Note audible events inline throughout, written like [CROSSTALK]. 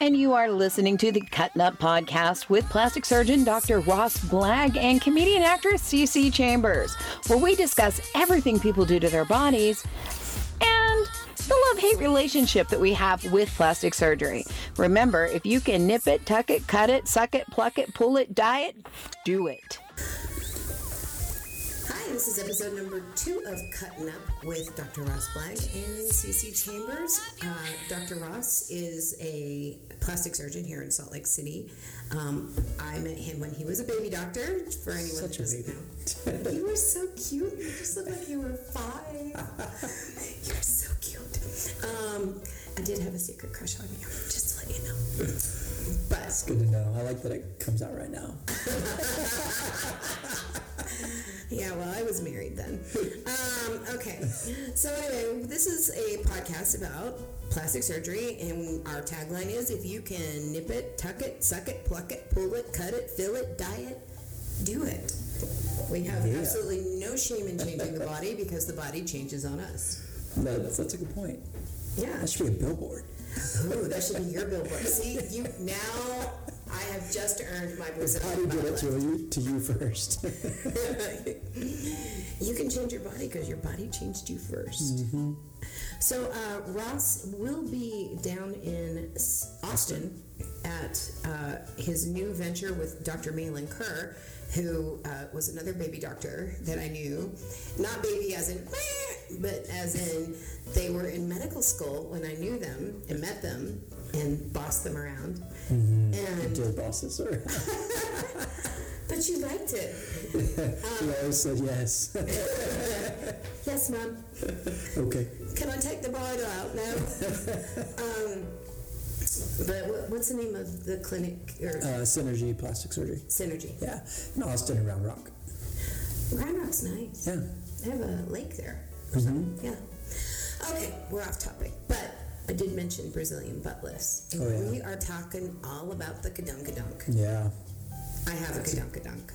and you are listening to the Cutting Up Podcast with plastic surgeon Dr. Ross Blagg and comedian actress CC Chambers, where we discuss everything people do to their bodies and the love hate relationship that we have with plastic surgery. Remember, if you can nip it, tuck it, cut it, suck it, pluck it, pull it, dye it, do it. Hi, this is episode number two of Cutting Up with Dr. Ross Blagg and CC Chambers. Uh, Dr. Ross is a plastic surgeon here in Salt Lake City. Um, I met him when he was a baby doctor. For anyone Such that doesn't know, you were so cute. You just looked like you were five. [LAUGHS] you were so cute. Um, I did have a secret crush on you, just to let you know. But Good to know. I like that it comes out right now. [LAUGHS] Yeah, well, I was married then. [LAUGHS] Um, okay, so anyway, this is a podcast about plastic surgery, and our tagline is if you can nip it, tuck it, suck it, pluck it, pull it, cut it, fill it, dye it, do it. We have Yeah. absolutely no shame in changing the body because the body changes on us. That's, that's a good point. Yeah. That should be a billboard. Ooh, that should be your billboard. See, you now I have just earned my How do Brazilian you butt get it to you, to you first? [LAUGHS] You can change your body because your body changed you 1st So uh, Ross will be down in Austin at uh, his new venture with Dr. Malin Kerr, who uh, was another baby doctor that I knew. Not baby as in, but as in they were in medical school when I knew them and met them and boss them around. And Dear bosses, or [LAUGHS] but you liked it. [LAUGHS] you always said yes. [LAUGHS] Yes, mom. okay. Can I take the bridle out now? um, but what's the name of the clinic or Uh, Synergy Plastic Surgery. Synergy? Yeah, in Austin and Round Rock. Grand Rock's nice. Yeah. They have a lake there. something. Yeah. Okay, we're off topic, but I did mention Brazilian butt lifts. And Oh, yeah. We are talking all about the kadunkadunk. Yeah. I have a kadunkadunk.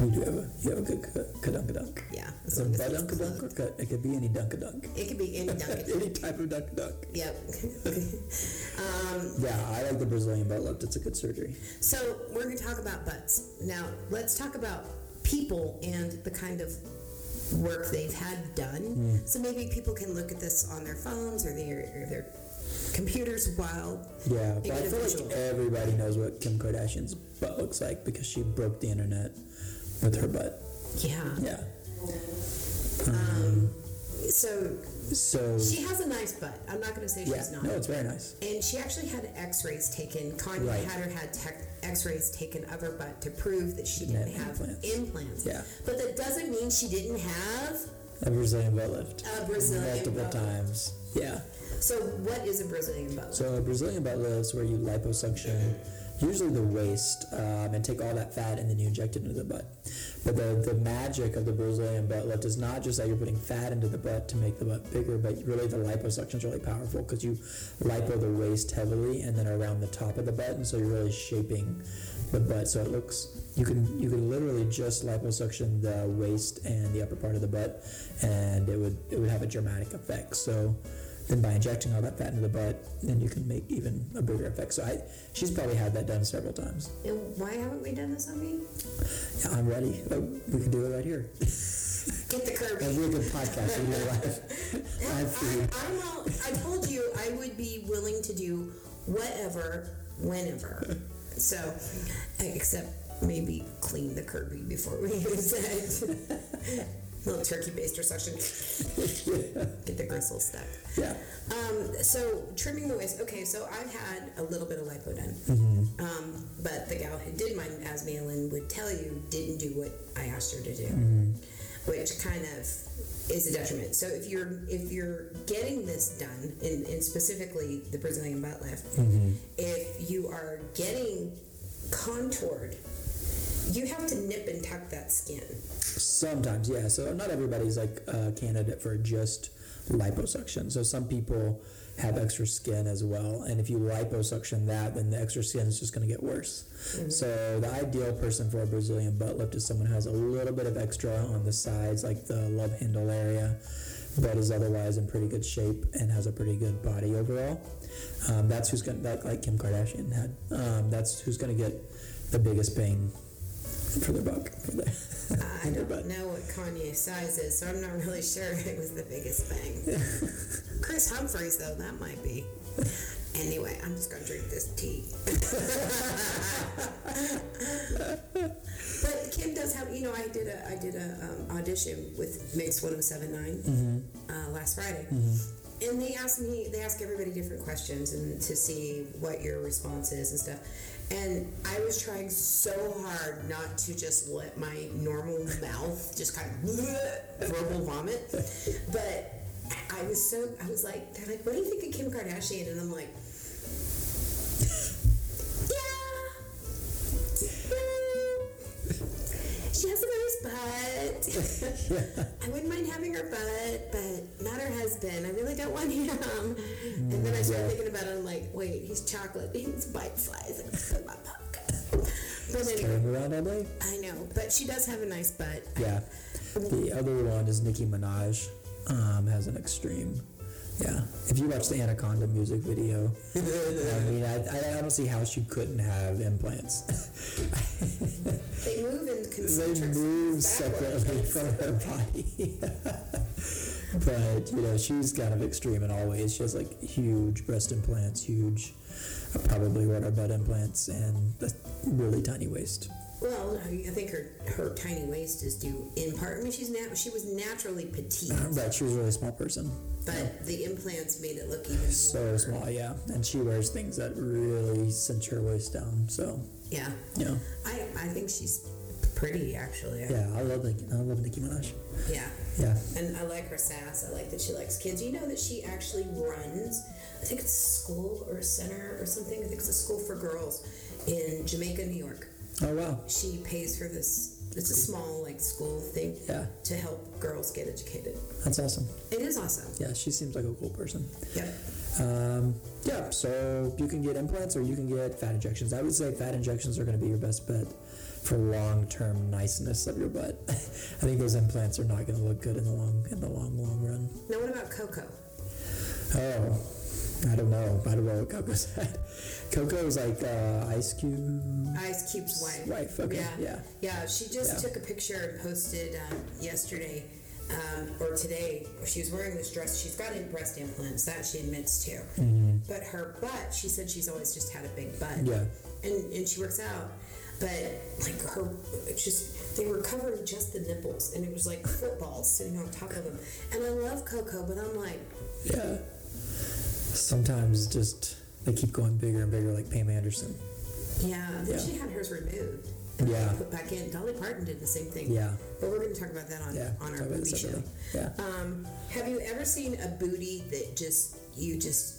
You do have a, you have a good kadunkadunk. Yeah. as Is it long as it's badunkadunk or cut? It could be any dunkadunk. It could be any dunkadunk. [LAUGHS] Any type of dunkadunk. yep. [LAUGHS] um, Yeah, I like the Brazilian butt lift. It's a good surgery. So we're going to talk about butts. Now, let's talk about people and the kind of work they've had done. So maybe people can look at this on their phones or their, or their computers while Yeah, but I feel like everybody knows what Kim Kardashian's butt looks like because she broke the internet with her butt. Yeah. Yeah. Um, So So she has a nice butt. I'm not going to say yeah, she's not. no, it's very nice. And she actually had X-rays taken. Kanye Right. had her had tech, X-rays taken of her butt to prove that she didn't didn't have implants. implants. Yeah. But that doesn't mean she didn't have A Brazilian butt lift. a Brazilian Multiple butt times. Yeah. So what is a Brazilian butt lift? So a Brazilian butt lift is where you liposuction, usually the waist, um, and take all that fat and then you inject it into the butt. But the, the magic of the Brazilian butt lift is not just that you're putting fat into the butt to make the butt bigger, but really the liposuction is really powerful because you lipo the waist heavily and then around the top of the butt, and so you're really shaping the butt so it looks. You can you can literally just liposuction the waist and the upper part of the butt, and it would it would have a dramatic effect. So then by injecting all that fat into the butt, then you can make even a bigger effect. So I, she's probably had that done several times. And why haven't we done this on me? Yeah, I'm ready. Uh, We can do it right here. Get the Kirby. That'd be a good podcast. We do it live. Live. I, I'm all, I told you I would be willing to do whatever, whenever. So, except maybe clean the Kirby before we [LAUGHS] use it. Little turkey baster section. [LAUGHS] Get the gristle stuck. Yeah. Um, so trimming the waist. Okay, so I've had a little bit of lipo done, Mm-hmm. um, but the gal who did mine, as Malin would tell you, didn't do what I asked her to do, Mm-hmm. which kind of is a detriment. So if you're if you're getting this done, and, and specifically the Brazilian butt lift, Mm-hmm. if you are getting contoured, you have to nip and tuck that skin. Sometimes, yeah. So not everybody's like a candidate for just liposuction. So some people have extra skin as well, and if you liposuction that, then the extra skin is just going to get worse. So the ideal person for a Brazilian butt lift is someone who has a little bit of extra on the sides, like the love handle area. but is otherwise in pretty good shape and has a pretty good body overall. Um, that's who's gonna that like Kim Kardashian had. Um, that's who's gonna get the biggest bang for their buck. For their, [LAUGHS] I don't know what Kanye's size is, so I'm not really [LAUGHS] sure it was the biggest bang. [LAUGHS] Kris Humphries, though, that might be. Anyway, I'm just gonna drink this tea. but Kim does have, you know, I did a I did a um, audition with Mix 1079 uh, last Friday, and they ask me they ask everybody different questions and to see what your response is and stuff. And I was trying so hard not to just let my normal mouth just kind of [LAUGHS] verbal vomit, but I- was so I was like they're like what do you think of Kim Kardashian and I'm like butt. [LAUGHS] I wouldn't mind having her butt, but not her husband. I really don't want him. And then I started yeah. thinking about it. I'm like, wait, he's chocolate. He's bite size. and my pocket. But anyway, Carrying around all day. I know. But she does have a nice butt. Yeah. The other one is Nicki Minaj. Um, has an extreme. Yeah. If you watch the Anaconda music video, I mean, I, I, I don't see how she couldn't have implants. [LAUGHS] They move they move separately [LAUGHS] from her body. [LAUGHS] but, you know, she's kind of extreme in all ways. She has like huge breast implants, huge, uh, probably water butt implants, and a really tiny waist. Well, I think her her tiny waist is due in part. I mean, she's nat- she was naturally petite, But she was a really small person. but the implants made it look even So more. small, yeah. And she wears things that really cinch her waist down. So, Yeah, know, I I think she's pretty actually. yeah, I love Nicki, I love Nicki Minaj. Yeah. Yeah. And I like her sass. I like that she likes kids. You know that she actually runs, I think it's a school or a center or something. I think it's a school for girls in Jamaica, New York. Oh wow. She pays for this, it's a small like school thing Yeah, to help girls get educated. that's awesome. It is awesome. Yeah, she seems like a cool person. Yep. Um, yeah, so you can get implants or you can get fat injections. I would say fat injections are going to be your best bet for long-term niceness of your butt. [LAUGHS] I think those implants are not going to look good in the long in the long long run. Now, what about Coco? Oh, I don't know. I don't know what Coco [LAUGHS] said. Coco is like uh, Ice Cube. Ice Cube's wife. Wife, okay, Yeah. yeah. Yeah, she just Yeah. took a picture and posted um, yesterday um, or today. She was wearing this dress. She's got breast implants that she admits to, but her butt. She said she's always just had a big butt. Mm-hmm. Yeah. and and she works out, but like her, just they were covering just the nipples, and it was like footballs sitting on top of them. And I love Coco, but I'm like, Yeah. Sometimes just they keep going bigger and bigger, like Pam Anderson. yeah. Then Yeah. she had hers removed. and Yeah. Put back in. Dolly Parton did the same thing. Yeah. But we're going to talk about that on, Yeah. on our movie show. Yeah. Um, have you ever seen a booty that just you just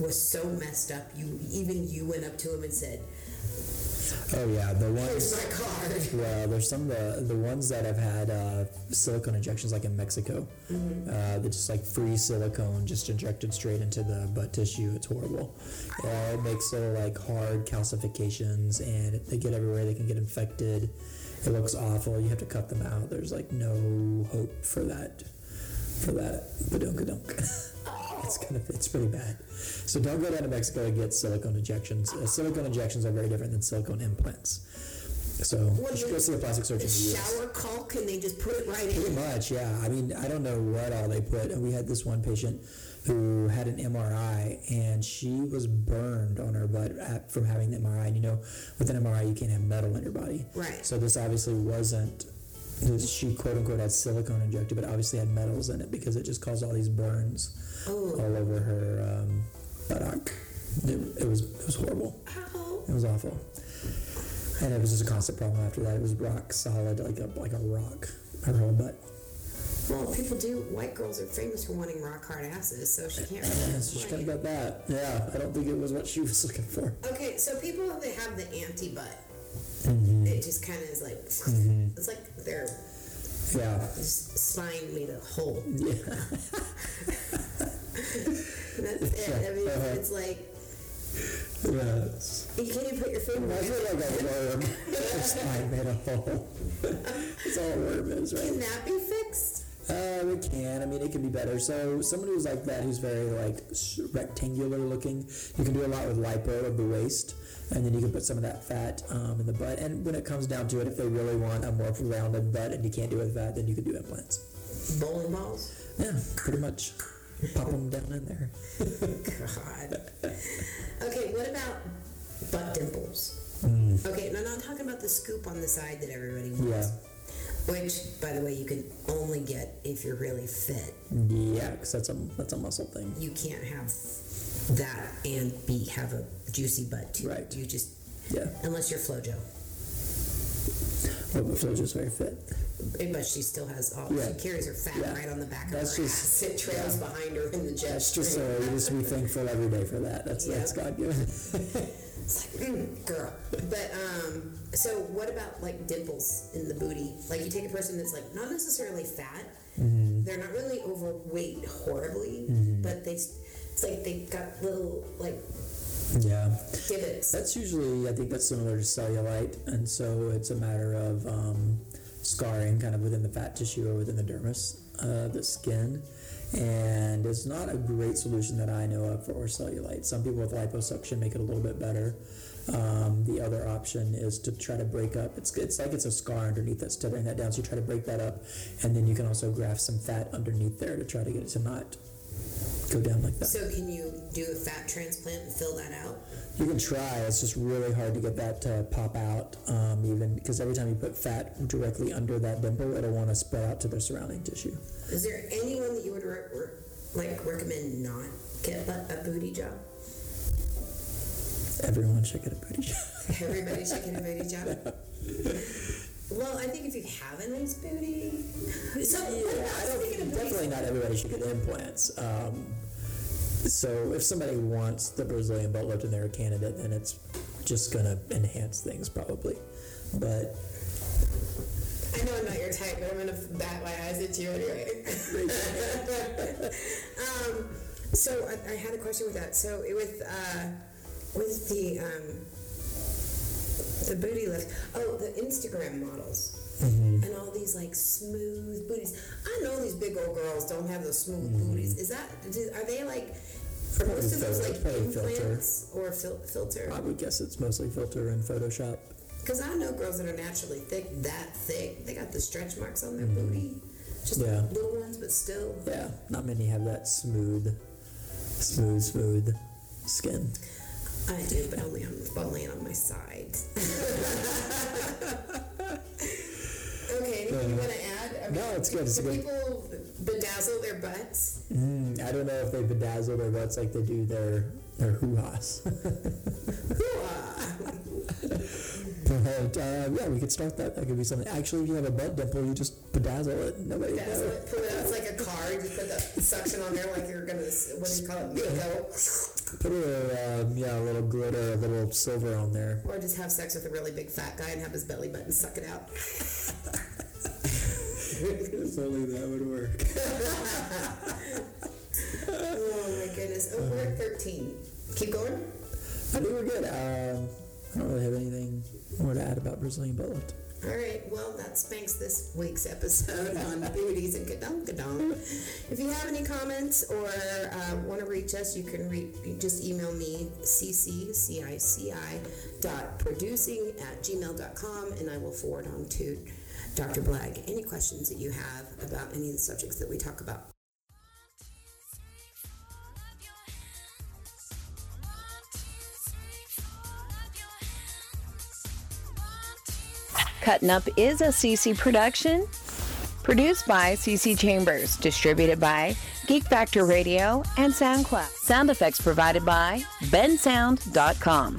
was so messed up? You even you went up to him and said, Oh yeah, the "Here's ones. my card." Well, there's some of the the ones that have had uh, silicone injections, like in Mexico. Uh, they're just like free silicone, just injected straight into the butt tissue. It's horrible. Uh, it makes little like hard calcifications, and they get everywhere. They can get infected. It looks awful. You have to cut them out. There's like no hope for that. For that, badunkadunk. [LAUGHS] [LAUGHS] it's kind of it's pretty bad. So don't go down to Mexico and get silicone injections. Uh, silicone injections are very different than silicone implants. So you should go see a plastic surgeon the. Shower caulk and they just put it right Pretty in. Pretty much, yeah. I mean, I don't know what all they put. And we had this one patient who had an MRI, and she was burned on her butt at, from having the MRI. And you know, with an MRI, you can't have metal in your body. Right. So this obviously wasn't. This- She quote unquote had silicone injected, but obviously had metals in it because it just caused all these burns Oh, all over her um, buttock. It, it was it was horrible. ow. It was awful. And it was just a constant problem after that. It was rock solid, like a like a rock. Her whole butt. Well, people do. White girls are famous for wanting rock hard asses, so she can't. Really So she kind of got that. Yeah, I don't think it was what she was [LAUGHS] looking for. Okay, so people that have the anti butt, Mm-hmm. it just kind of is like it's like their Yeah, spine made a hole. yeah, [LAUGHS] That's it. I mean, Uh-huh. it's like yeah. You can't even put your finger. I feel it. like a worm. Spine made a hole. That's all a worm is, right? Can that be fixed? Uh, it can. I mean, it can be better. So someone who's like that, who's very like rectangular looking, you can do a lot with lipo of the waist, and then you can put some of that fat um, in the butt. And when it comes down to it, if they really want a more rounded butt and you can't do it with fat, then you can do implants. Bowling balls. Yeah, pretty much. Pop them down in there. God. Okay, what about butt dimples? Okay, and I'm not talking about the scoop on the side that everybody Yeah. wants. Which, by the way, you can only get if you're really fit. Yeah, because that's a that's a muscle thing. You can't have that and be have a juicy butt too. Right. You just Yeah. unless you're FloJo. But Flojo's very fit. But she still has all. Yeah. She carries her fat Yeah. right on the back That's of her just- ass. [LAUGHS] It trails behind her in the jet That's just so. uh, you just be thankful every day for that. That's Yeah. that's God given. It's like, mm, girl. But um, so what about like dimples in the booty? Like you take a person that's like not necessarily fat, Mm-hmm. they're not really overweight horribly, but they it's like they got little like yeah. divots. That's usually, I think that's similar to cellulite, and so it's a matter of um, scarring kind of within the fat tissue or within the dermis, uh, the skin. And it's not a great solution that I know of for cellulite. Some people with liposuction make it a little bit better. Um, the other option is to try to break up. It's it's like it's a scar underneath that's tearing that down. So you try to break that up, and then you can also graft some fat underneath there to try to get it to not go down like that. So can you do a fat transplant and fill that out? You can try. It's just really hard to get that to pop out, um, even because every time you put fat directly under that dimple, it'll want to spread out to the surrounding tissue. Is there anyone that you would re- re- like recommend not get a, a booty job? Everyone should get a booty job. [LAUGHS] Everybody should get a booty job. [LAUGHS] Well, I think if you have a nice booty, so Yeah, I don't. Not everybody should get implants. Um, so if somebody wants the Brazilian butt lift and they're a candidate, then it's just gonna enhance things probably. But I know I'm not your type, but I'm gonna bat my eyes at you anyway. [LAUGHS] um, so I, I had a question with that. So it- with uh, with the um, the booty lift, oh, the Instagram models. And all these like smooth booties. I know these big old girls don't have those smooth booties. Is that? Are they like? Are most of those like probably filter. implants or fil- filter? I would guess it's mostly filter and Photoshop. Because I know girls that are naturally thick, that thick. They got the stretch marks on their booty. Just Mm-hmm. Yeah. little ones, but still. Yeah, not many have that smooth, smooth, smooth skin. I do, but only on only on my sides. [LAUGHS] okay, anything you want to add? I No, it's good, it's do good. people bedazzle their butts? Mm, I don't know if they bedazzle their butts like they do their their hoo-has. [LAUGHS] but uh, yeah, we could start that. That could be something. Actually, if you have a butt dimple, you just bedazzle it. Nobody Bedazzle it. Put it. It's like a card. You put the suction on there, like you're gonna. What do you call it? Mako. Put a um, yeah, a little glitter, a little silver on there. Or just have sex with a really big fat guy and have his belly button suck it out. [LAUGHS] [LAUGHS] if only that would work. [LAUGHS] Oh my goodness. Oh, we're at 13. Keep going. I think we're good. Um, I don't really have anything more to add about Brazilian butt lift. All right, well, that spanks this week's episode on [LAUGHS] booties and kadong kadong. If you have any comments or uh, want to reach us, you can re- you just email me, cc, dot producing at gmail.com, and I will forward on to Dr. Blagg any questions that you have about any of the subjects that we talk about. Cutting Up is a CC production. Produced by CC Chambers, distributed by Geek Factor Radio and SoundCloud. Sound effects provided by bensound.com.